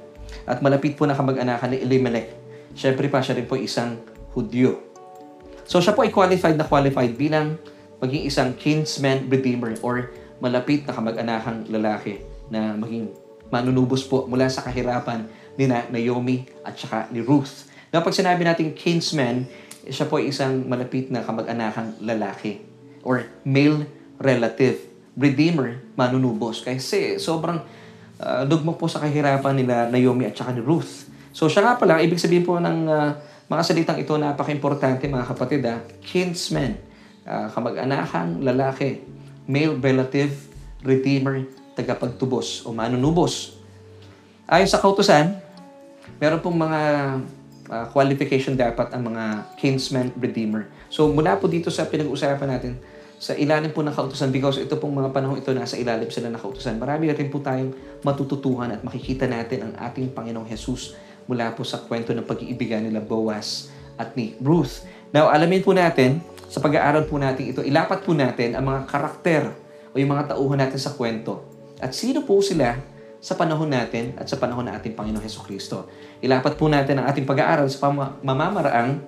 S1: At malapit po na kamag-anakan ni Elimelech. Siyempre pa, siya rin po isang Hudyo. So siya po ay qualified na qualified bilang maging isang kinsman redeemer or malapit na kamag-anakang lalaki na maging manunubos po mula sa kahirapan ni na Naomi at saka ni Ruth. Na pag sinabi natin kinsman, siya po ay isang malapit na kamag-anakang lalaki or male relative. Redeemer, manunubos. Kasi sobrang uh, dugmok po sa kahirapan nila Naomi at saka ni Ruth. So siya nga pala, ibig sabihin po ng uh, mga salitang ito, napaka-importante mga kapatid, ha? kinsman, uh, kamag-anakang lalaki male relative, redeemer, tagapagtubos o manunubos. Ayon sa kautusan, meron pong mga uh, qualification dapat ang mga kinsman redeemer. So mula po dito sa pinag-usapan natin, sa ilalim po ng kautusan because ito pong mga panahon ito nasa ilalim sila ng kautusan. Marami rin po tayong matututuhan at makikita natin ang ating Panginoong Jesus mula po sa kwento ng pag-iibigan nila Boaz at ni Ruth. Now, alamin po natin sa pag-aaral po natin ito, ilapat po natin ang mga karakter o yung mga tauhan natin sa kwento. At sino po sila sa panahon natin at sa panahon ng ating Panginoon Heso Kristo. Ilapat po natin ang ating pag-aaral sa mamamaraang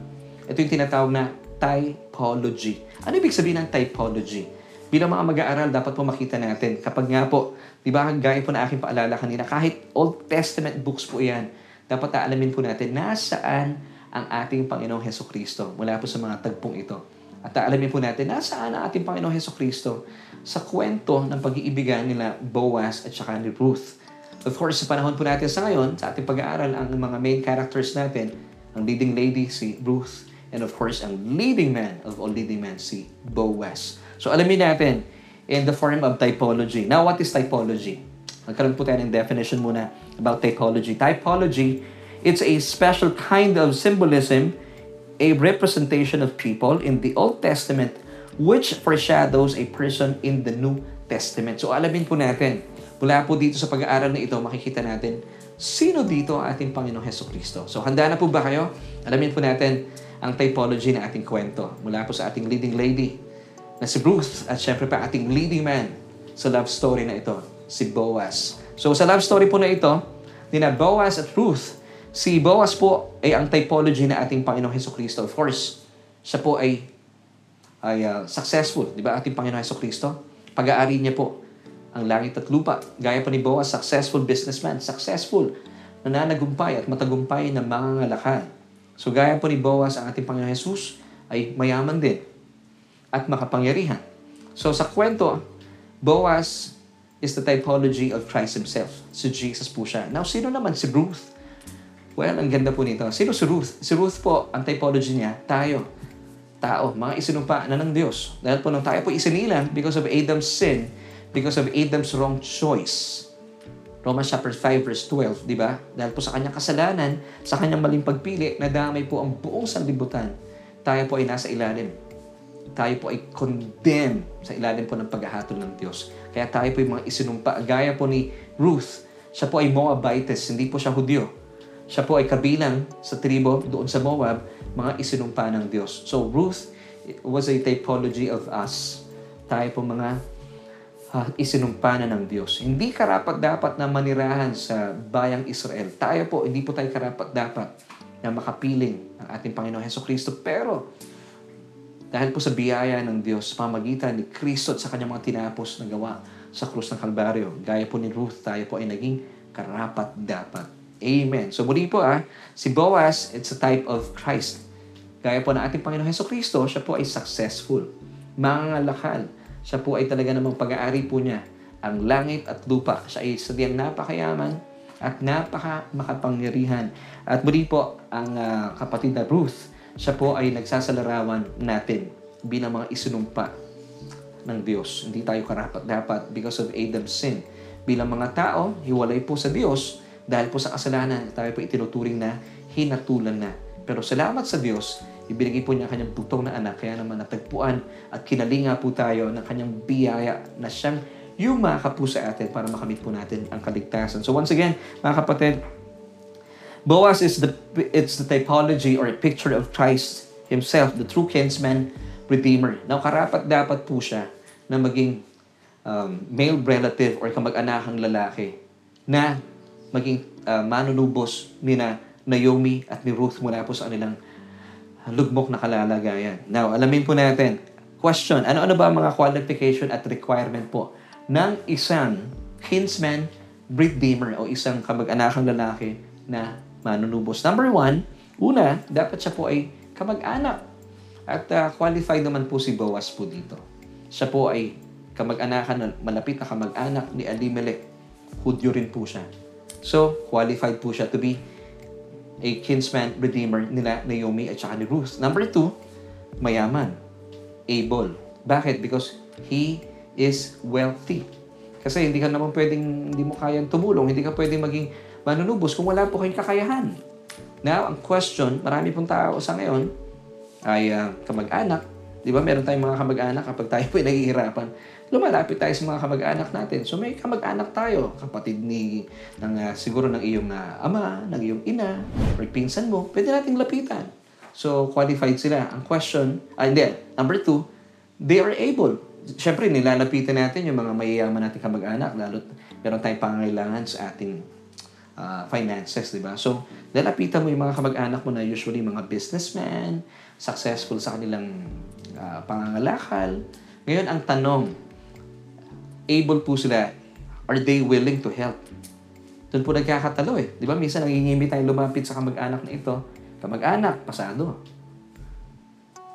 S1: ito yung tinatawag na typology. Ano ibig sabihin ng typology? Bilang mga mag-aaral, dapat po makita natin. Kapag nga po, di ba, gaya po na aking paalala kanina, kahit Old Testament books po yan, dapat aalamin po natin nasaan ang ating Panginoong Heso Kristo mula po sa mga tagpong ito. At alamin po natin, nasaan ang ating Panginoong Heso Kristo sa kwento ng pag-iibigan nila Boaz at saka ni Ruth. Of course, sa panahon po natin sa ngayon, sa ating pag-aaral, ang mga main characters natin, ang leading lady si Ruth, and of course, ang leading man of all leading men si Boaz. So alamin natin in the form of typology. Now, what is typology? Magkaroon po tayo ng definition muna about typology. Typology, it's a special kind of symbolism a representation of people in the Old Testament which foreshadows a person in the New Testament. So alamin po natin, mula po dito sa pag-aaral na ito, makikita natin sino dito ang ating Panginoong Heso Kristo. So handa na po ba kayo? Alamin po natin ang typology ng ating kwento mula po sa ating leading lady na si Ruth at syempre pa ating leading man sa love story na ito, si Boaz. So sa love story po na ito, ni na Boaz at Ruth, Si Boaz po ay ang typology na ating Panginoong Heso Kristo. Of course, siya po ay ay uh, successful, di ba? Ating Panginoong Heso Kristo. Pag-aari niya po ang langit at lupa. Gaya pa ni Boaz, successful businessman, successful, nananagumpay at matagumpay na mga ngalakhan. So gaya po ni Boaz, ang ating Panginoong Jesus ay mayaman din at makapangyarihan. So sa kwento, Boaz is the typology of Christ Himself. Si Jesus po siya. Now, sino naman si Ruth? Well, ang ganda po nito. Sino si Ruth? Si Ruth po, ang typology niya, tayo. Tao, mga isinumpa na ng Diyos. Dahil po nung tayo po isinilan because of Adam's sin, because of Adam's wrong choice. Romans chapter 5 verse 12, di ba? Dahil po sa kanyang kasalanan, sa kanyang maling pagpili, nadamay po ang buong sanlibutan. Tayo po ay nasa ilalim. Tayo po ay condemned sa ilalim po ng paghahatol ng Diyos. Kaya tayo po yung mga isinumpa. Gaya po ni Ruth, siya po ay Moabites, hindi po siya Hudyo. Siya po ay kabilang sa tribo doon sa Moab, mga isinumpa ng Diyos. So Ruth was a typology of us. Tayo po mga uh, isinumpa na ng Diyos. Hindi karapat dapat na manirahan sa bayang Israel. Tayo po, hindi po tayo karapat dapat na makapiling ang ating Panginoon Heso Kristo. Pero, dahil po sa biyaya ng Diyos, pamagitan ni Kristo at sa kanyang mga tinapos na gawa sa krus ng Kalbaryo, gaya po ni Ruth, tayo po ay naging karapat dapat. Amen. So muli po ah, si Boaz, it's a type of Christ. Gaya po ng ating Panginoon Heso Kristo, siya po ay successful. Mga lakal, siya po ay talaga namang pag-aari po niya ang langit at lupa. Siya ay sadyang napakayaman at napaka makapangyarihan. At muli po, ang uh, kapatid na Ruth, siya po ay nagsasalarawan natin bilang mga isinumpa ng Diyos. Hindi tayo karapat dapat because of Adam's sin. Bilang mga tao, hiwalay po sa Diyos dahil po sa kasalanan, tayo po itinuturing na hinatulan na. Pero salamat sa Diyos, Ibinigay po niya kanyang bugtong na anak, kaya naman natagpuan at kinalinga po tayo ng kanyang biyaya na siyang yumaka po sa atin para makamit po natin ang kaligtasan. So once again, mga kapatid, Boaz is the it's the typology or a picture of Christ himself, the true kinsman redeemer. Now karapat dapat po siya na maging um, male relative or kamag-anakang lalaki na maging uh, manunubos ni na Naomi at ni Ruth mula po sa kanilang lugmok na kalalagayan. Now, alamin po natin. Question, ano-ano ba ang mga qualification at requirement po ng isang kinsman redeemer o isang kamag-anakang lalaki na manunubos? Number one, una, dapat siya po ay kamag-anak. At uh, qualified naman po si Boaz po dito. Siya po ay kamag-anakan, malapit na kamag-anak ni Elimelech. Hudyo rin po siya. So, qualified po siya to be a kinsman redeemer nila Naomi at saka ni Ruth. Number two, mayaman. Able. Bakit? Because he is wealthy. Kasi hindi ka naman pwedeng, hindi mo kayang tumulong, hindi ka pwedeng maging manunubos kung wala po kayong kakayahan. Now, ang question, marami pong tao sa ngayon ay uh, kamag-anak. Di ba? Meron tayong mga kamag-anak kapag tayo po ay nahihirapan lumalapit tayo sa mga kamag-anak natin. So may kamag-anak tayo, kapatid ni ng uh, siguro ng iyong uh, ama, ng iyong ina, or pinsan mo, pwede nating lapitan. So qualified sila. Ang question, ah, hindi, number two, they are able. Siyempre, nilalapitan natin yung mga mayayaman nating kamag-anak, lalo meron tayong pangangailangan sa ating uh, finances, di ba? So, lalapitan mo yung mga kamag-anak mo na usually mga businessman, successful sa kanilang uh, pangangalakal. Ngayon, ang tanong, able po sila, are they willing to help? Doon po nagkakatalo eh. Di ba? Minsan nangingimi tayo lumapit sa kamag-anak na ito. Kamag-anak, pasado.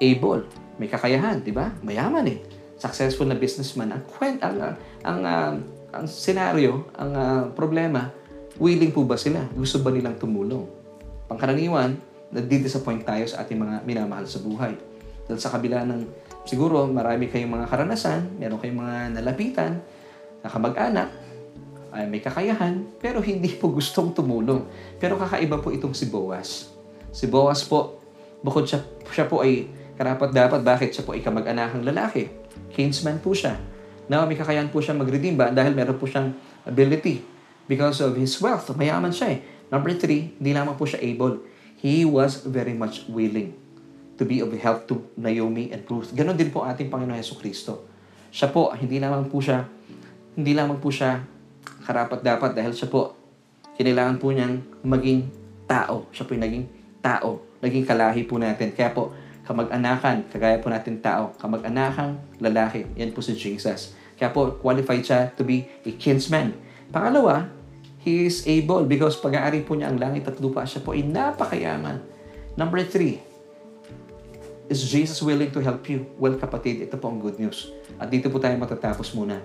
S1: Able, may kakayahan, di ba? Mayaman eh. Successful na businessman. Ang kwent, ang, ang, uh, ang senaryo, ang uh, problema, willing po ba sila? Gusto ba nilang tumulong? Pangkaraniwan, nadi-disappoint tayo sa ating mga minamahal sa buhay. Dahil sa kabila ng Siguro marami kayong mga karanasan, meron kayong mga nalapitan, na kamag-anak, ay may kakayahan, pero hindi po gustong tumulong. Pero kakaiba po itong si Boaz. Si Boaz po, bukod siya, siya po ay karapat dapat, bakit siya po ay kamag-anakang lalaki? Kinsman po siya. Now, may kakayahan po siya mag-redeem ba? Dahil meron po siyang ability. Because of his wealth. Mayaman siya eh. Number three, hindi lamang po siya able. He was very much willing to be of help to Naomi and Ruth. Ganon din po ating Panginoon Yeso Kristo. Siya po, hindi lamang po siya, hindi lamang po siya karapat dapat dahil siya po, kinailangan po niyang maging tao. Siya po yung naging tao. Naging kalahi po natin. Kaya po, kamag-anakan, kagaya po natin tao, kamag-anakang lalaki. Yan po si Jesus. Kaya po, qualified siya to be a kinsman. Pangalawa, he is able because pag-aari po niya ang langit at lupa. Siya po ay napakayaman. Number three, Is Jesus willing to help you? Well, kapatid, ito po ang good news. At dito po tayo matatapos muna.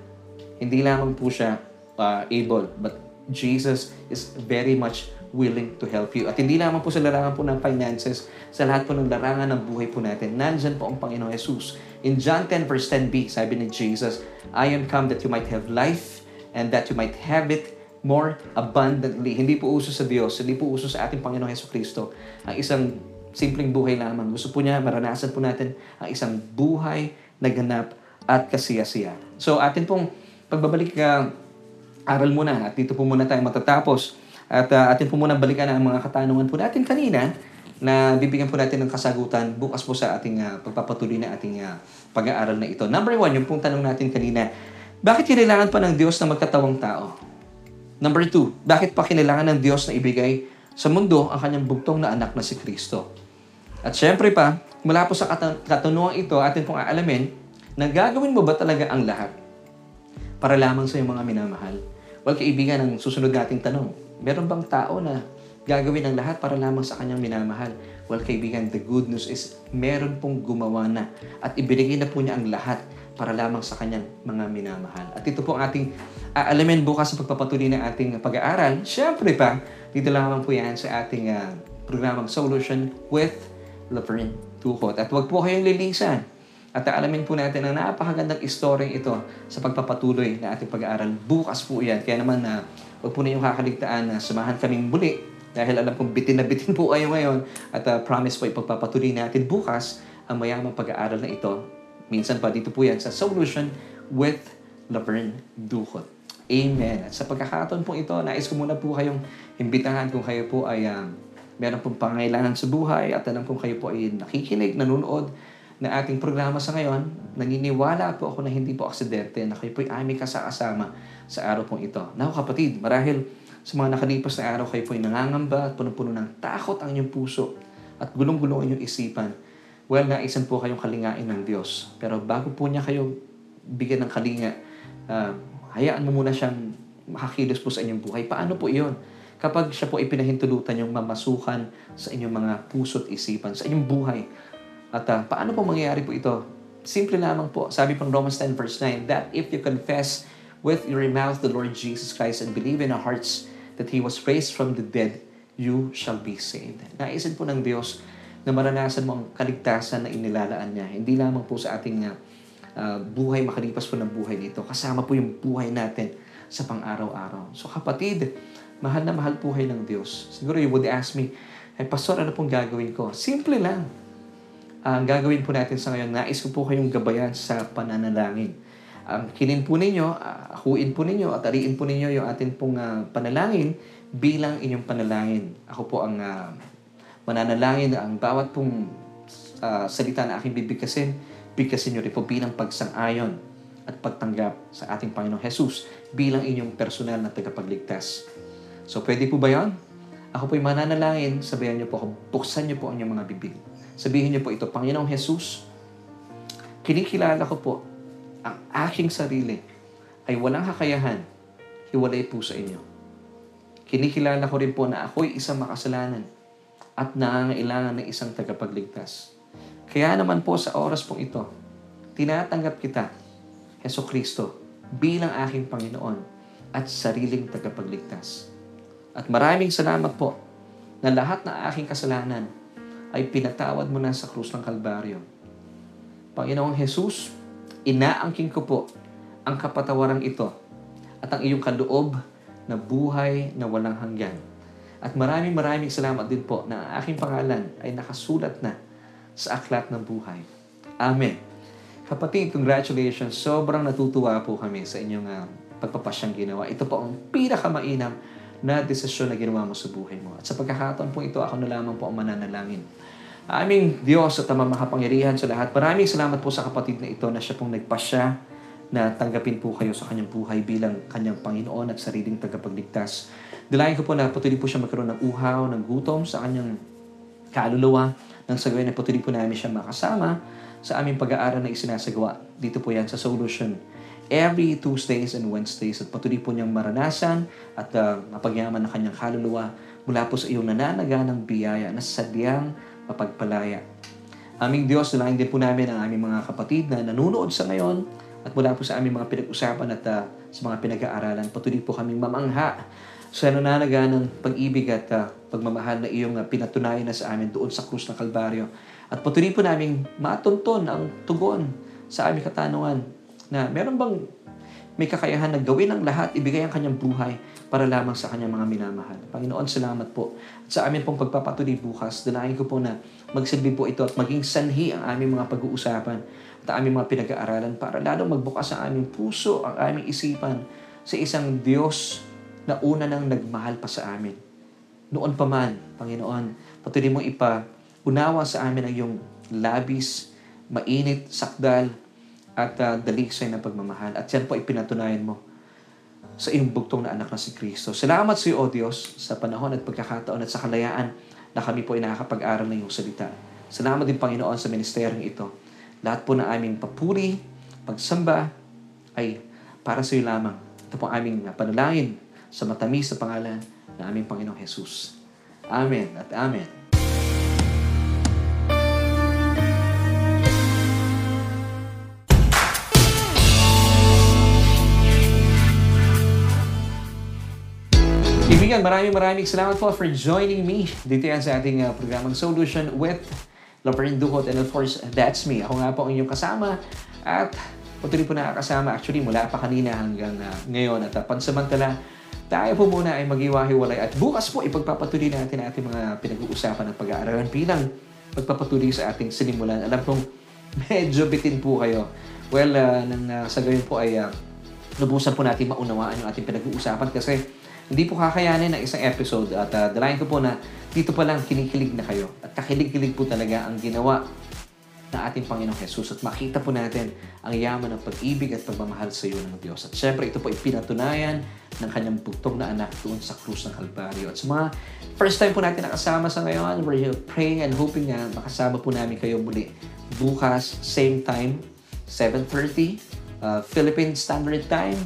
S1: Hindi lamang po siya uh, able, but Jesus is very much willing to help you. At hindi lamang po sa larangan po ng finances, sa lahat po ng larangan ng buhay po natin, nandyan po ang Panginoon Jesus. In John 10 verse 10b, sabi ni Jesus, I am come that you might have life and that you might have it more abundantly. Hindi po uso sa Diyos, hindi po uso sa ating Panginoong Heso Kristo ang isang simpleng buhay lamang. Gusto po niya, maranasan po natin ang isang buhay na ganap at kasiyasiya. So atin pong pagbabalik ka, aral muna at dito po muna tayo matatapos. At uh, atin po muna balikan ang mga katanungan po natin kanina na bibigyan po natin ng kasagutan bukas po sa ating uh, pagpapatuloy na ating uh, pag-aaral na ito. Number one, yung pong tanong natin kanina, bakit kailangan pa ng Diyos na magkatawang tao? Number two, bakit pa kailangan ng Diyos na ibigay sa mundo ang kanyang bugtong na anak na si Kristo? At syempre pa, mula po sa kat- katanungan ito, atin pong aalamin na gagawin mo ba talaga ang lahat para lamang sa iyong mga minamahal? Well, kaibigan, ang susunod nating tanong, meron bang tao na gagawin ang lahat para lamang sa kanyang minamahal? Well, kaibigan, the good news is meron pong gumawa na at ibinigay na po niya ang lahat para lamang sa kanyang mga minamahal. At ito po ang ating aalamin bukas sa pagpapatuloy ng ating pag-aaral. Siyempre pa, dito lamang po yan sa ating uh, programang Solution with Laverne Tuhot. At huwag po kayong lilisan at alamin po natin ang napakagandang istoryeng ito sa pagpapatuloy na ating pag-aaral. Bukas po yan. Kaya naman na uh, huwag po ninyong kakaligtaan na samahan kaming muli dahil alam kong bitin na bitin po kayo ngayon at uh, promise po ipagpapatuloy natin bukas ang mayamang pag-aaral na ito. Minsan pa dito po yan sa Solution with Laverne Duhot. Amen. At sa pagkakataon po ito, nais ko muna po kayong imbitahan kung kayo po ay uh, meron pong pangailangan sa buhay at alam kong kayo po ay nakikinig, nanonood na ating programa sa ngayon, naniniwala po ako na hindi po aksidente na kayo po ay aming kasakasama sa araw pong ito. Naku kapatid, marahil sa mga nakalipas na araw kayo po ay nangangamba at punong-puno ng takot ang inyong puso at gulong-gulong ang inyong isipan. Well, naisan po kayong kalingain ng Diyos. Pero bago po niya kayo bigyan ng kalinga, uh, hayaan mo muna siyang makakilos po sa inyong buhay. Paano po iyon? Kapag siya po ipinahintulutan yung mamasukan sa inyong mga puso't isipan, sa inyong buhay, at uh, paano po mangyayari po ito? Simple lamang po. Sabi pang Romans 10 verse 9, that if you confess with your mouth the Lord Jesus Christ and believe in your hearts that He was raised from the dead, you shall be saved. Naisin po ng Diyos na maranasan mo ang kaligtasan na inilalaan niya. Hindi lamang po sa ating uh, uh, buhay, makalipas po ng buhay nito. Kasama po yung buhay natin sa pang-araw-araw. So kapatid, mahal na mahal buhay ng Diyos. Siguro you would ask me, ay pastor, ano pong gagawin ko? Simple lang ang gagawin po natin sa ngayon, nais ko po kayong gabayan sa pananalangin. Ang um, kilin po ninyo, uh, akuin po ninyo at ariin po ninyo yung atin pong uh, panalangin bilang inyong panalangin. Ako po ang uh, mananalangin ang bawat pong uh, salita na aking bibigkasin, bigkasin nyo rin po bilang pagsang-ayon at pagtanggap sa ating Panginoong Jesus bilang inyong personal na tagapagligtas. So, pwede po ba yon? Ako po'y mananalangin, sabayan niyo po ako, buksan niyo po ang inyong mga bibig. Sabihin niyo po ito, Panginoong Jesus, kinikilala ko po ang aking sarili ay walang kakayahan, hiwalay po sa inyo. Kinikilala ko rin po na ako'y isang makasalanan at nangangailangan ng isang tagapagligtas. Kaya naman po sa oras pong ito, tinatanggap kita, Heso Kristo, bilang aking Panginoon at sariling tagapagligtas. At maraming salamat po na lahat ng aking kasalanan ay pinatawad mo na sa krus ng Kalbaryo. Panginoong Jesus, inaangking ko po ang kapatawaran ito at ang iyong kaloob na buhay na walang hanggan. At maraming maraming salamat din po na ang aking pangalan ay nakasulat na sa aklat ng buhay. Amen. Kapatid, congratulations. Sobrang natutuwa po kami sa inyong uh, pagpapasyang ginawa. Ito po ang pinakamainam na desisyon na ginawa mo sa buhay mo. At sa pagkakataon po ito, ako na lamang po ang mananalangin. Aming Diyos at ang makapangyarihan sa lahat. Maraming salamat po sa kapatid na ito na siya pong nagpasya na tanggapin po kayo sa kanyang buhay bilang kanyang Panginoon at sariling tagapagligtas. Dilayan ko po na patuloy po siya magkaroon ng uhaw, ng gutom sa kanyang kaluluwa nang sa gawin na patuloy po namin siya makasama sa aming pag-aaral na isinasagawa. Dito po yan sa Solution every Tuesdays and Wednesdays at patuloy po niyang maranasan at uh, mapagyaman ng kanyang kaluluwa mula po sa iyong nananaga ng biyaya na sadyang mapagpalaya. Aming Diyos, nalain din po namin ang aming mga kapatid na nanunood sa ngayon at mula po sa aming mga pinag-usapan at uh, sa mga pinag-aaralan, patuloy po kaming mamangha sa nananaga ng pag-ibig at uh, pagmamahal na iyong uh, pinatunayan na sa amin doon sa krus ng Kalbaryo. At patuloy po namin matunton ang tugon sa aming katanungan na meron bang may kakayahan na gawin ang lahat, ibigay ang kanyang buhay para lamang sa kanyang mga minamahal. Panginoon, salamat po. At sa amin pong pagpapatuloy bukas, danahin ko po na magsilbi po ito at maging sanhi ang aming mga pag-uusapan at aming mga pinag-aaralan para lalong magbukas ang aming puso, ang aming isipan sa isang Diyos na una nang nagmahal pa sa amin. Noon pa man, Panginoon, patuloy mong ipa unawa sa amin ang iyong labis, mainit, sakdal, at uh, daligsay na pagmamahal. At yan po ay pinatunayan mo sa iyong bugtong na anak na si Kristo. Salamat sa iyo, O Diyos, sa panahon at pagkakataon at sa kalayaan na kami po ay nakakapag-aral ng iyong salita. Salamat din, Panginoon, sa ministeryong ito. Lahat po ng aming papuri, pagsamba, ay para sa iyo lamang. Ito po aming panalangin sa matamis sa pangalan ng aming Panginoong Jesus. Amen at Amen. Kaibigan, maraming maraming salamat po for joining me dito yan sa ating uh, programang Solution with Laverne Duhot and of course, that's me. Ako nga po ang inyong kasama at patuloy po nakakasama actually mula pa kanina hanggang uh, ngayon at uh, pansamantala tayo po muna ay magiwahiwalay at bukas po ipagpapatuloy natin ating mga pinag-uusapan ng pag-aaralan bilang pagpapatuloy sa ating sinimulan. Alam kong medyo bitin po kayo. Well, uh, nang uh, sa gayon po ay uh, lubusan po natin maunawaan yung ating pinag-uusapan kasi hindi po kakayanin ng isang episode at uh, dalayan ko po na dito pa lang kinikilig na kayo at kakilig-kilig po talaga ang ginawa ng ating Panginoong Jesus at makita po natin ang yaman ng pag-ibig at pagmamahal sa iyo ng Diyos. At syempre, ito po ay pinatunayan ng kanyang bugtong na anak doon sa krus ng Kalbaryo. At sa mga first time po natin nakasama sa ngayon, we're praying and hoping na makasama po namin kayo muli bukas, same time, 7.30, uh, Philippine Standard Time,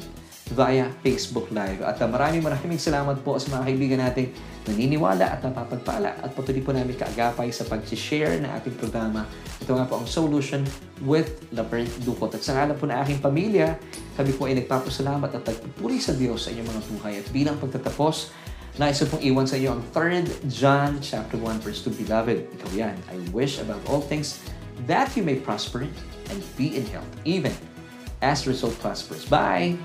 S1: via Facebook Live. At uh, maraming maraming salamat po sa mga kaibigan nating naniniwala at napapagpala at patuloy po namin kaagapay sa pag-share ng ating programa. Ito nga po ang Solution with Laverne Ducot. At sa ngalan po na aking pamilya, kami po ay nagpapasalamat at nagpupuri sa Diyos sa inyong mga buhay. At bilang pagtatapos, nais pong iwan sa iyo ang 3 John chapter 1 verse 2. Beloved, ikaw yan. I wish above all things that you may prosper and be in health, even as result prospers. Bye!